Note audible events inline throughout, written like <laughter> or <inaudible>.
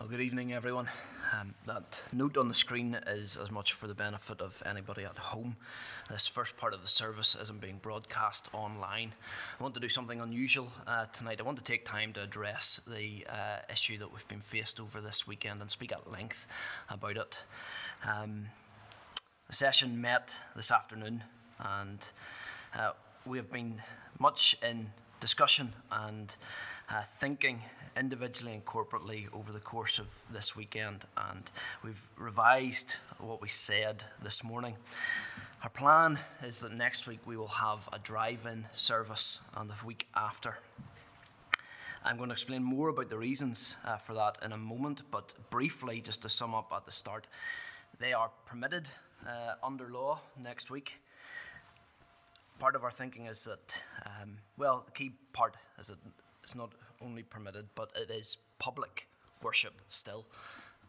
Well, good evening, everyone. Um, that note on the screen is as much for the benefit of anybody at home. This first part of the service isn't being broadcast online. I want to do something unusual uh, tonight. I want to take time to address the uh, issue that we've been faced over this weekend and speak at length about it. Um, the session met this afternoon, and uh, we have been much in discussion and uh, thinking individually and corporately over the course of this weekend, and we've revised what we said this morning. Our plan is that next week we will have a drive in service, and the week after. I'm going to explain more about the reasons uh, for that in a moment, but briefly, just to sum up at the start, they are permitted uh, under law next week. Part of our thinking is that, um, well, the key part is that it's not only permitted, but it is public worship still,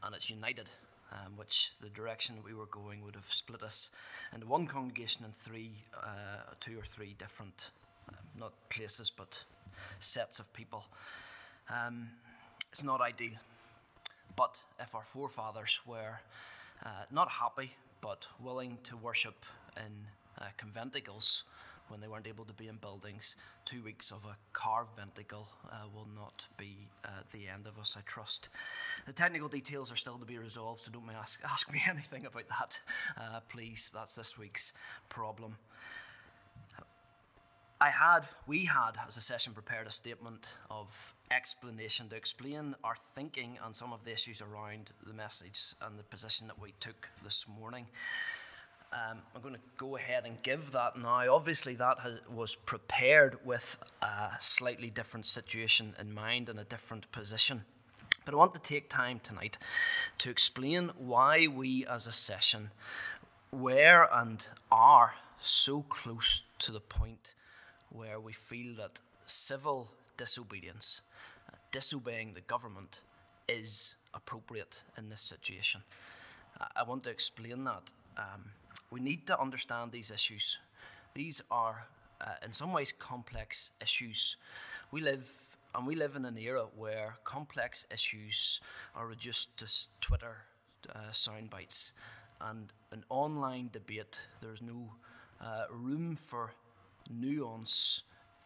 and it's united, um, which the direction we were going would have split us into one congregation in three, uh, two or three different, uh, not places, but sets of people. Um, it's not ideal, but if our forefathers were uh, not happy but willing to worship in uh, conventicles when they weren't able to be in buildings. Two weeks of a carventicle uh, will not be uh, the end of us, I trust. The technical details are still to be resolved, so don't ask, ask me <laughs> anything about that, uh, please. That's this week's problem. I had, we had, as a session, prepared a statement of explanation to explain our thinking on some of the issues around the message and the position that we took this morning. Um, I'm going to go ahead and give that now. Obviously, that has, was prepared with a slightly different situation in mind and a different position. But I want to take time tonight to explain why we as a session were and are so close to the point where we feel that civil disobedience, disobeying the government, is appropriate in this situation. I want to explain that. Um, we need to understand these issues. These are, uh, in some ways, complex issues. We live, and we live in an era where complex issues are reduced to Twitter uh, sound bites and an online debate. There's no uh, room for nuance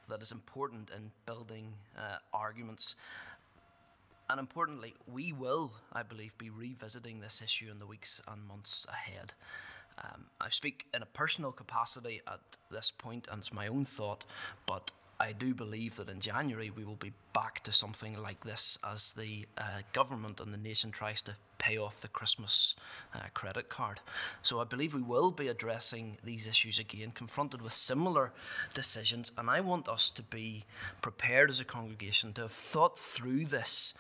that is important in building uh, arguments. And importantly, we will, I believe, be revisiting this issue in the weeks and months ahead. Um, I speak in a personal capacity at this point, and it's my own thought, but I do believe that in January we will be back to something like this as the uh, government and the nation tries to pay off the Christmas uh, credit card. So I believe we will be addressing these issues again, confronted with similar decisions, and I want us to be prepared as a congregation to have thought through this,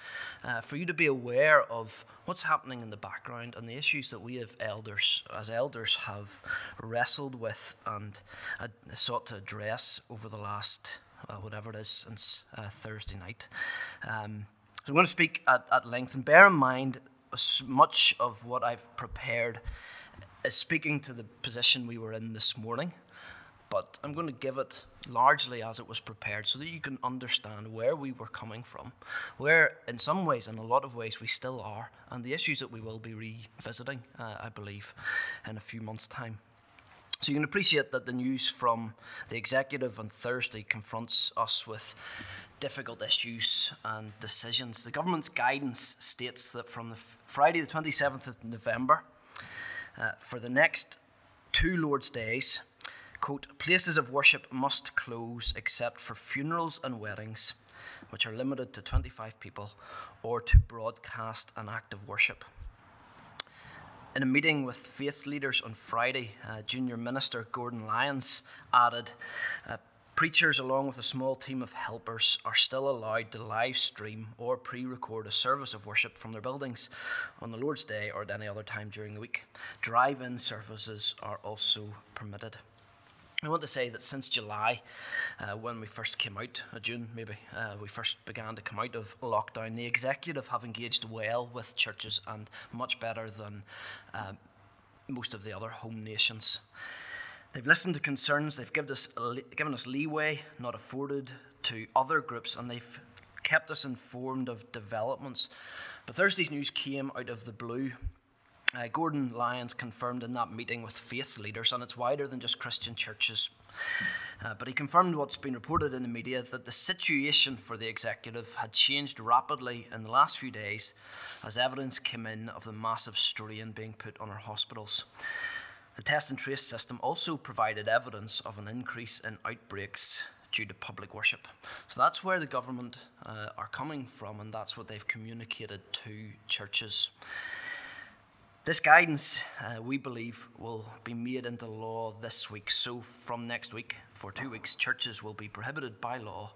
uh, for you to be aware of what's happening in the background and the issues that we have elders, as elders, have wrestled with and uh, sought to address over the last whatever it is, since uh, Thursday night. Um, so I'm going to speak at, at length, and bear in mind, much of what I've prepared is speaking to the position we were in this morning, but I'm going to give it largely as it was prepared so that you can understand where we were coming from, where, in some ways, in a lot of ways, we still are, and the issues that we will be revisiting, uh, I believe, in a few months' time. So you can appreciate that the news from the executive on Thursday confronts us with difficult issues and decisions. The government's guidance states that from the Friday, the 27th of November, uh, for the next two Lord's days, quote, places of worship must close except for funerals and weddings, which are limited to 25 people, or to broadcast an act of worship. In a meeting with faith leaders on Friday, uh, Junior Minister Gordon Lyons added, uh, Preachers, along with a small team of helpers, are still allowed to live stream or pre record a service of worship from their buildings on the Lord's Day or at any other time during the week. Drive in services are also permitted. I want to say that since July, uh, when we first came out, uh, June maybe, uh, we first began to come out of lockdown, the executive have engaged well with churches and much better than uh, most of the other home nations. They've listened to concerns, they've given us, given us leeway not afforded to other groups, and they've kept us informed of developments. But Thursday's news came out of the blue. Uh, Gordon Lyons confirmed in that meeting with faith leaders, and it's wider than just Christian churches. Uh, but he confirmed what's been reported in the media that the situation for the executive had changed rapidly in the last few days as evidence came in of the massive strain being put on our hospitals. The test and trace system also provided evidence of an increase in outbreaks due to public worship. So that's where the government uh, are coming from, and that's what they've communicated to churches. This guidance, uh, we believe, will be made into law this week. So, from next week, for two weeks, churches will be prohibited by law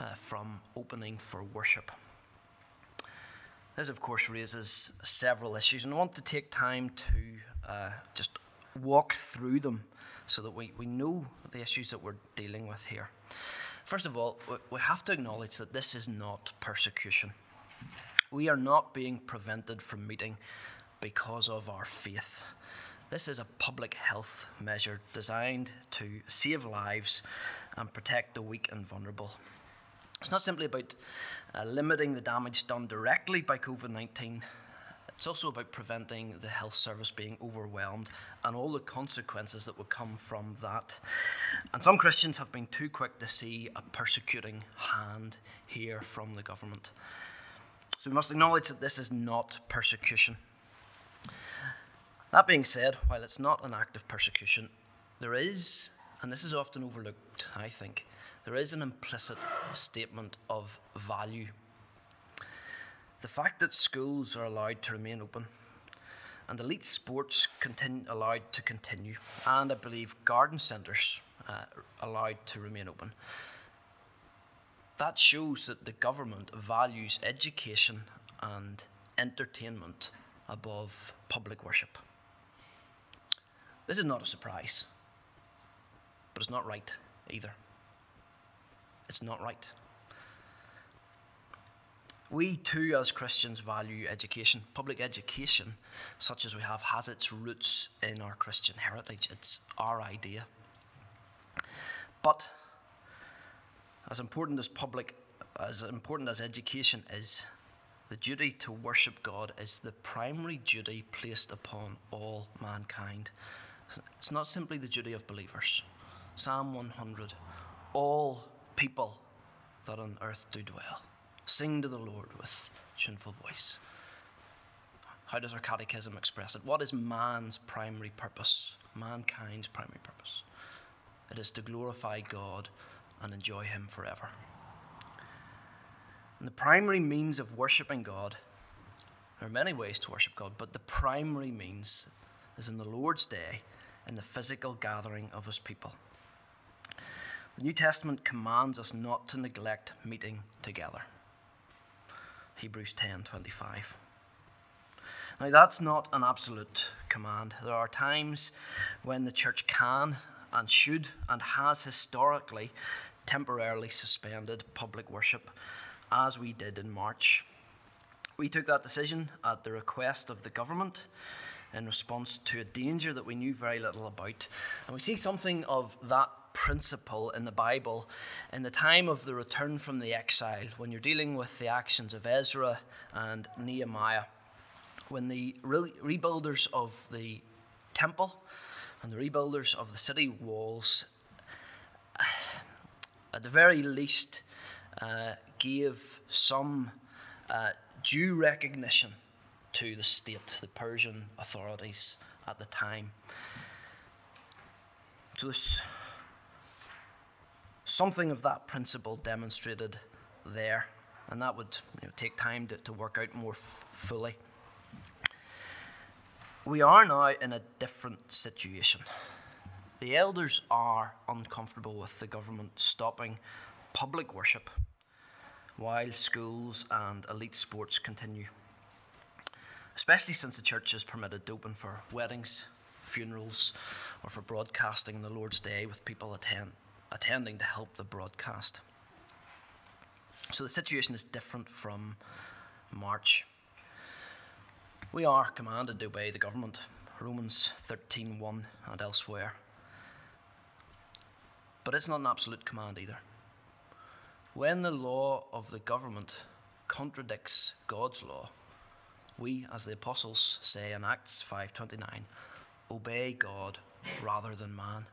uh, from opening for worship. This, of course, raises several issues, and I want to take time to uh, just walk through them so that we, we know the issues that we're dealing with here. First of all, we have to acknowledge that this is not persecution. We are not being prevented from meeting because of our faith. This is a public health measure designed to save lives and protect the weak and vulnerable. It's not simply about uh, limiting the damage done directly by COVID 19 it's also about preventing the health service being overwhelmed and all the consequences that would come from that. And some Christians have been too quick to see a persecuting hand here from the government. So we must acknowledge that this is not persecution. That being said, while it's not an act of persecution, there is, and this is often overlooked, I think, there is an implicit statement of value. The fact that schools are allowed to remain open and elite sports continue, allowed to continue, and I believe garden centres uh, allowed to remain open, that shows that the government values education and entertainment above public worship. This is not a surprise, but it's not right either. It's not right. We too, as Christians, value education. Public education, such as we have, has its roots in our Christian heritage. It's our idea. But as important as public, as important as education is, the duty to worship God is the primary duty placed upon all mankind. It's not simply the duty of believers. Psalm 100 All people that on earth do dwell. Sing to the Lord with tuneful voice. How does our catechism express it? What is man's primary purpose? Mankind's primary purpose? It is to glorify God and enjoy Him forever. And the primary means of worshipping God, there are many ways to worship God, but the primary means is in the Lord's day in the physical gathering of His people. The New Testament commands us not to neglect meeting together. Hebrews 10:25. Now that's not an absolute command. There are times when the church can and should and has historically temporarily suspended public worship as we did in March. We took that decision at the request of the government in response to a danger that we knew very little about. And we see something of that principle in the Bible in the time of the return from the exile, when you're dealing with the actions of Ezra and Nehemiah, when the re- rebuilders of the temple and the rebuilders of the city walls, <sighs> at the very least, uh, gave some uh, due recognition to the state, the Persian authorities at the time. So this something of that principle demonstrated there, and that would you know, take time to, to work out more f- fully. We are now in a different situation. The elders are uncomfortable with the government stopping public worship while schools and elite sports continue. Especially since the church is permitted open for weddings, funerals, or for broadcasting the Lord's Day with people attend, attending to help the broadcast. So the situation is different from March. We are commanded to obey the government, Romans 13:1 and elsewhere. But it's not an absolute command either. When the law of the government contradicts God's law, we, as the apostles say in Acts 5:29, obey God rather than man.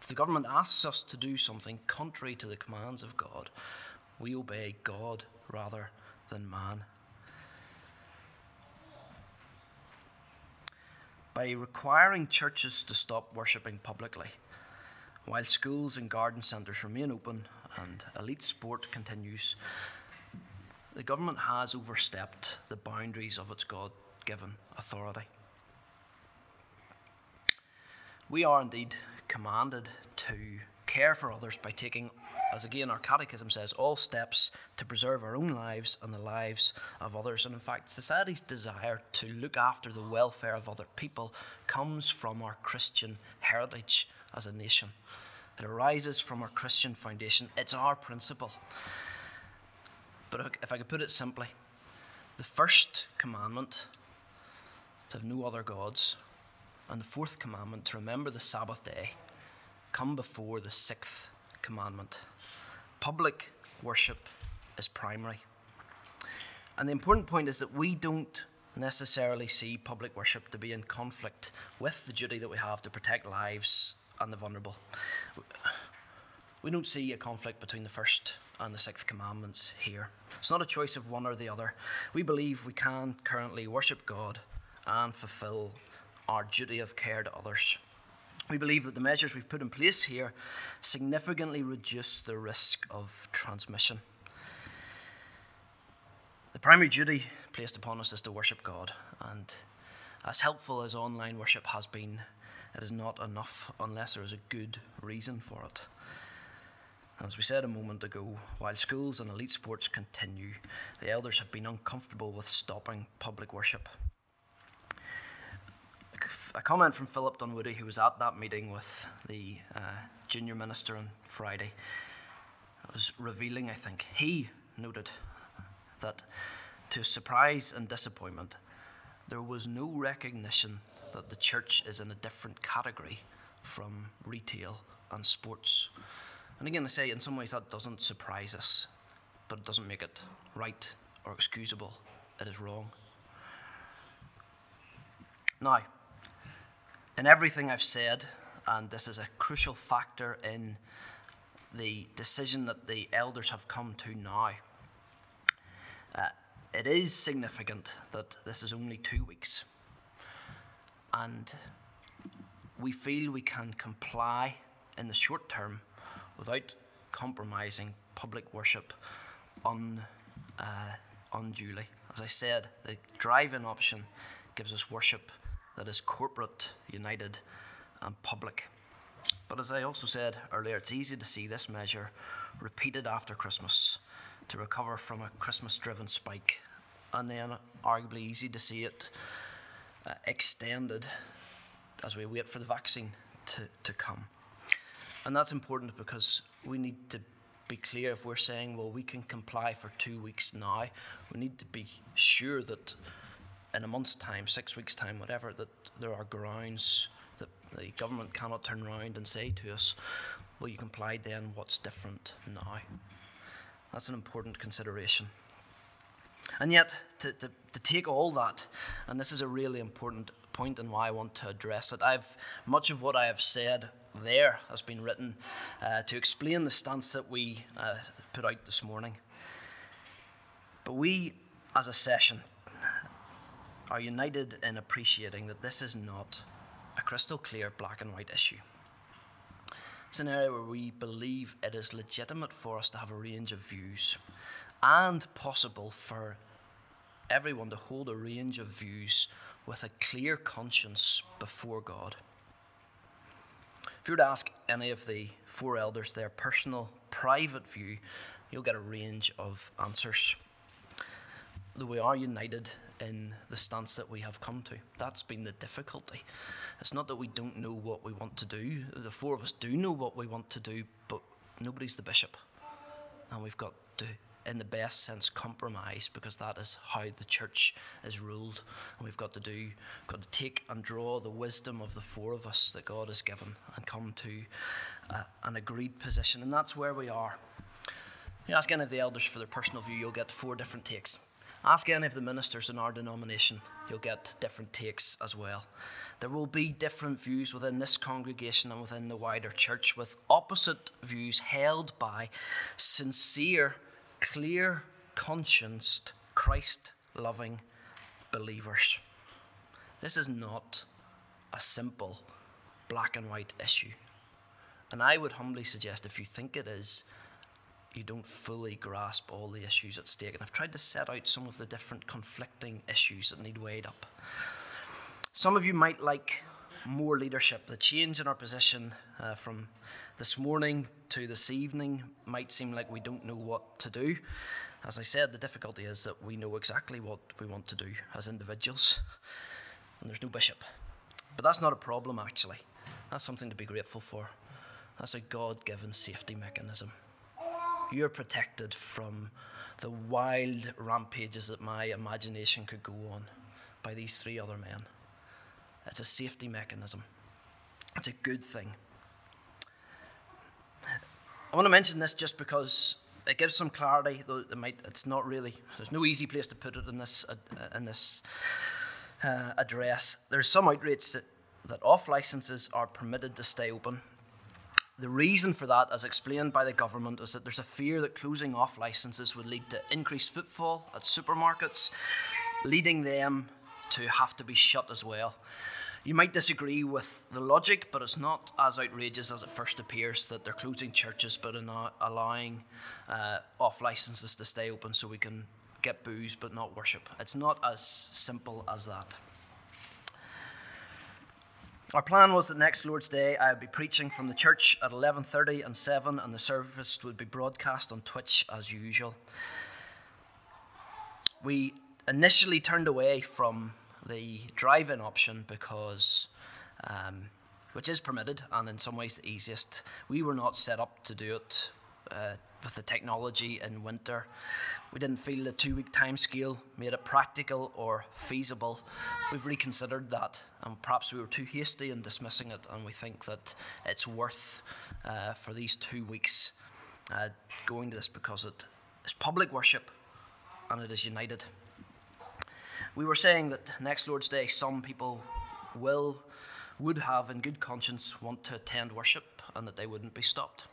If the government asks us to do something contrary to the commands of God, we obey God rather than man. By requiring churches to stop worshipping publicly, while schools and garden centres remain open and elite sport continues, the government has overstepped the boundaries of its God given authority. We are indeed commanded to care for others by taking, as again our catechism says, all steps to preserve our own lives and the lives of others. And in fact, society's desire to look after the welfare of other people comes from our Christian heritage as a nation. It arises from our Christian foundation. It's our principle. But if I could put it simply, the first commandment to have no other gods, and the fourth commandment to remember the Sabbath day come before the sixth commandment. Public worship is primary. And the important point is that we don't necessarily see public worship to be in conflict with the duty that we have to protect lives and the vulnerable. We don't see a conflict between the first and the sixth commandments here. It's not a choice of one or the other. We believe we can currently worship God and fulfill our duty of care to others. We believe that the measures we've put in place here significantly reduce the risk of transmission. The primary duty placed upon us is to worship God, and as helpful as online worship has been, it is not enough unless there is a good reason for it. As we said a moment ago, while schools and elite sports continue, the elders have been uncomfortable with stopping public worship. A comment from Philip Dunwoody, who was at that meeting with the uh, junior minister on Friday, was revealing, I think. He noted that, to surprise and disappointment, there was no recognition that the church is in a different category from retail and sports. And again, I say, in some ways that doesn't surprise us, but it doesn't make it right or excusable. It is wrong. Now, in everything I've said, and this is a crucial factor in the decision that the elders have come to now, uh, it is significant that this is only two weeks. And we feel we can comply in the short term without compromising public worship un, uh, unduly. As I said, the drive in option gives us worship that is corporate, united, and public. But as I also said earlier, it's easy to see this measure repeated after Christmas to recover from a Christmas driven spike, and then arguably easy to see it uh, extended as we wait for the vaccine to, to come. And that's important because we need to be clear if we're saying, well, we can comply for two weeks now, we need to be sure that in a month's time, six weeks' time, whatever, that there are grounds that the government cannot turn around and say to us, well, you complied then, what's different now? That's an important consideration. And yet, to, to, to take all that, and this is a really important point and why I want to address it, I've much of what I have said there has been written uh, to explain the stance that we uh, put out this morning. But we, as a session, are united in appreciating that this is not a crystal clear black and white issue. It's an area where we believe it is legitimate for us to have a range of views and possible for everyone to hold a range of views with a clear conscience before God. If you were to ask any of the four elders their personal, private view, you'll get a range of answers. Though we are united in the stance that we have come to. That's been the difficulty. It's not that we don't know what we want to do. The four of us do know what we want to do, but nobody's the bishop. And we've got to in the best sense, compromise because that is how the church is ruled. And we've got to do, got to take and draw the wisdom of the four of us that God has given and come to uh, an agreed position. And that's where we are. You ask any of the elders for their personal view, you'll get four different takes. Ask any of the ministers in our denomination, you'll get different takes as well. There will be different views within this congregation and within the wider church, with opposite views held by sincere, clear conscienced, Christ loving believers. This is not a simple black and white issue. And I would humbly suggest if you think it is, you don't fully grasp all the issues at stake. And I've tried to set out some of the different conflicting issues that need weighed up. Some of you might like more leadership. The change in our position uh, from this morning to this evening might seem like we don't know what to do. As I said, the difficulty is that we know exactly what we want to do as individuals, and there's no bishop. But that's not a problem, actually. That's something to be grateful for. That's a God given safety mechanism. You're protected from the wild rampages that my imagination could go on by these three other men. It's a safety mechanism, it's a good thing. I want to mention this just because it gives some clarity, though it might, it's not really, there's no easy place to put it in this, uh, in this uh, address. There's some outrage that, that off licenses are permitted to stay open. The reason for that, as explained by the government, is that there's a fear that closing off licenses would lead to increased footfall at supermarkets, leading them to have to be shut as well. You might disagree with the logic, but it's not as outrageous as it first appears that they're closing churches but are not allowing uh, off licenses to stay open so we can get booze but not worship. It's not as simple as that. Our plan was that next Lord's Day I would be preaching from the church at 11:30 and 7 and the service would be broadcast on Twitch as usual. We initially turned away from the drive-in option because, um, which is permitted and in some ways the easiest. We were not set up to do it uh, with the technology in winter. We didn't feel the two-week time scale made it practical or feasible. We've reconsidered that, and perhaps we were too hasty in dismissing it. And we think that it's worth uh, for these two weeks uh, going to this because it is public worship and it is united. We were saying that next Lord's Day, some people will, would have, in good conscience, want to attend worship and that they wouldn't be stopped.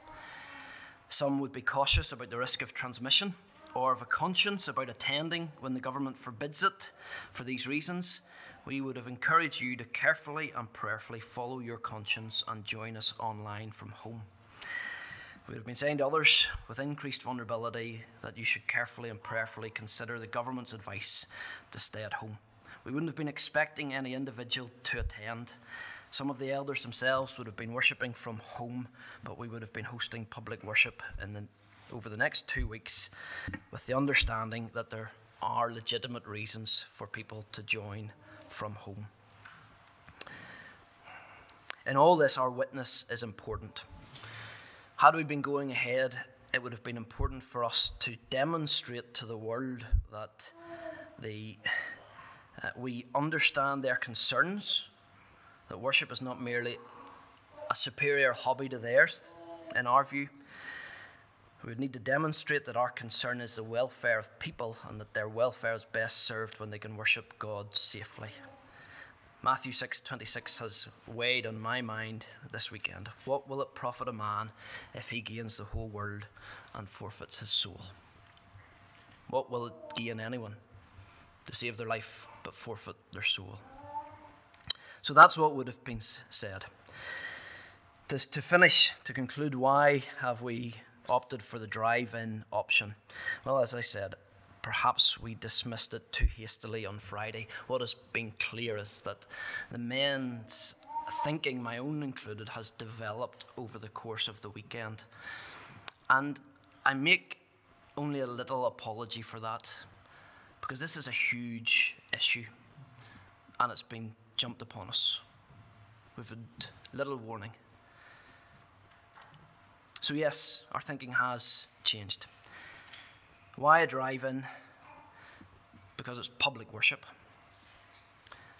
Some would be cautious about the risk of transmission or of a conscience about attending when the government forbids it for these reasons. We would have encouraged you to carefully and prayerfully follow your conscience and join us online from home. We would have been saying to others with increased vulnerability that you should carefully and prayerfully consider the government's advice to stay at home. We wouldn't have been expecting any individual to attend. Some of the elders themselves would have been worshipping from home, but we would have been hosting public worship the, over the next two weeks with the understanding that there are legitimate reasons for people to join from home. In all this, our witness is important. Had we been going ahead, it would have been important for us to demonstrate to the world that the, uh, we understand their concerns, that worship is not merely a superior hobby to theirs, in our view. We would need to demonstrate that our concern is the welfare of people and that their welfare is best served when they can worship God safely. Matthew 6:26 has weighed on my mind this weekend. What will it profit a man if he gains the whole world and forfeits his soul? What will it gain anyone to save their life but forfeit their soul? So that's what would have been said. To, to finish, to conclude, why have we opted for the drive in option? Well, as I said, perhaps we dismissed it too hastily on Friday. What has been clear is that the men's thinking, my own included, has developed over the course of the weekend. And I make only a little apology for that because this is a huge issue and it's been jumped upon us. We've had little warning. So, yes, our thinking has changed. Why a drive in? Because it's public worship.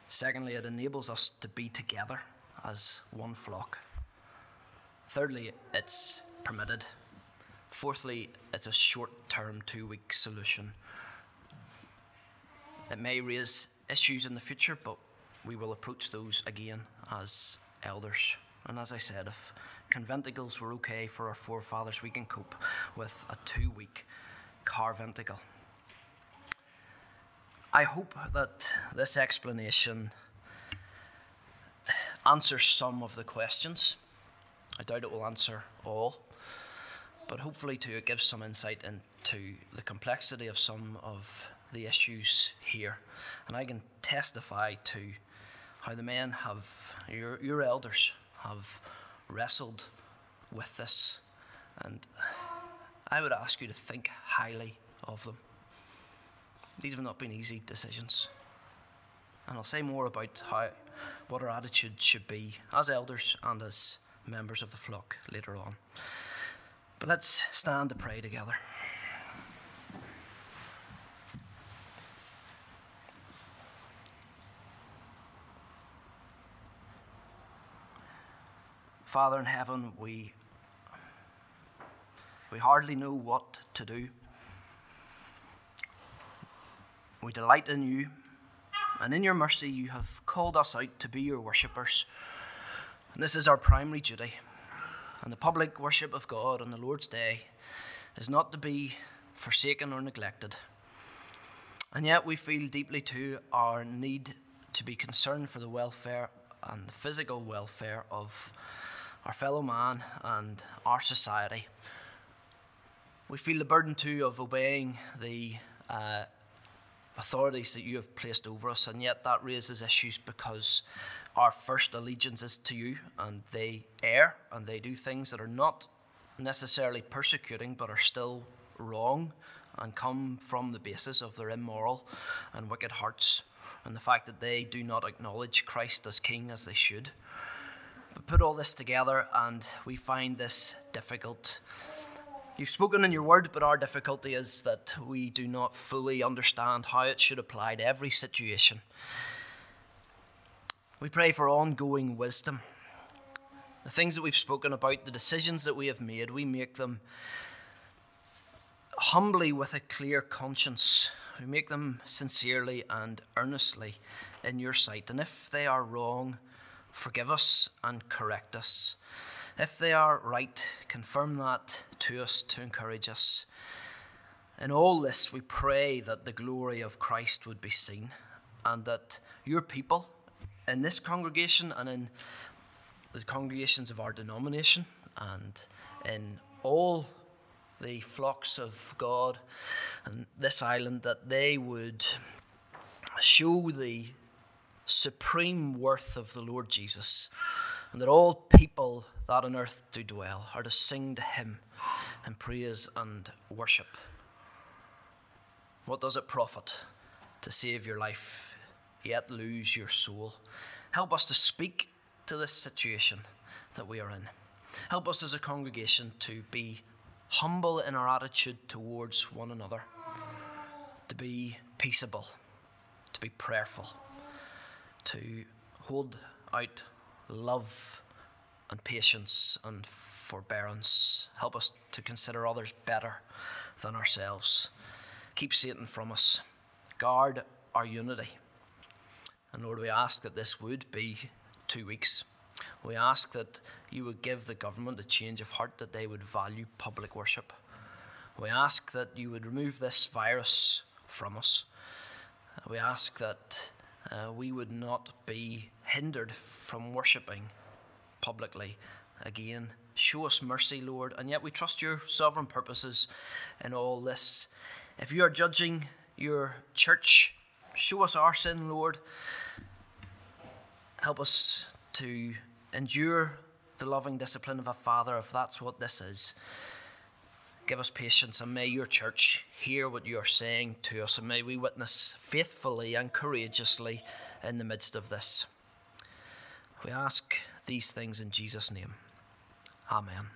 Secondly, it enables us to be together as one flock. Thirdly, it's permitted. Fourthly, it's a short term, two week solution. It may raise issues in the future, but we will approach those again as elders. And as I said, if conventicles were okay for our forefathers, we can cope with a two week carventicle. I hope that this explanation answers some of the questions. I doubt it will answer all, but hopefully, too, it gives some insight into the complexity of some of the issues here. And I can testify to how the men have, your, your elders, have wrestled with this. And I would ask you to think highly of them. These have not been easy decisions. And I'll say more about how, what our attitude should be as elders and as members of the flock later on. But let's stand to pray together. Father in heaven, we, we hardly know what to do. We delight in you, and in your mercy, you have called us out to be your worshippers. And this is our primary duty. And the public worship of God on the Lord's Day is not to be forsaken or neglected. And yet, we feel deeply too our need to be concerned for the welfare and the physical welfare of our fellow man, and our society. We feel the burden too of obeying the uh, authorities that you have placed over us, and yet that raises issues because our first allegiance is to you, and they err and they do things that are not necessarily persecuting but are still wrong and come from the basis of their immoral and wicked hearts and the fact that they do not acknowledge Christ as King as they should. But put all this together, and we find this difficult. You've spoken in your word, but our difficulty is that we do not fully understand how it should apply to every situation. We pray for ongoing wisdom. The things that we've spoken about, the decisions that we have made, we make them humbly with a clear conscience. We make them sincerely and earnestly in your sight. And if they are wrong, forgive us and correct us. If they are right, confirm that to us to encourage us. In all this, we pray that the glory of Christ would be seen and that your people in this congregation and in the congregations of our denomination and in all the flocks of God and this island, that they would show the supreme worth of the Lord Jesus, and that all people that on earth do dwell are to sing to him in praise and worship. What does it profit to save your life, yet lose your soul? Help us to speak to this situation that we are in. Help us as a congregation to be humble in our attitude towards one another, to be peaceable, to be prayerful to hold out love and patience and forbearance. Help us to consider others better than ourselves. Keep Satan from us. Guard our unity. And Lord, we ask that this would be two weeks. We ask that you would give the government a change of heart, that they would value public worship. We ask that you would remove this virus from us. We ask that uh, we would not be hindered from worshipping publicly again. Show us mercy, Lord, and yet we trust your sovereign purposes in all this. If you are judging your church, show us our sin, Lord. Help us to endure the loving discipline of a father, if that's what this is. Give us patience, and may your church hear what you are saying to us, and may we witness faithfully and courageously in the midst of this. We ask these things in Jesus' name. Amen.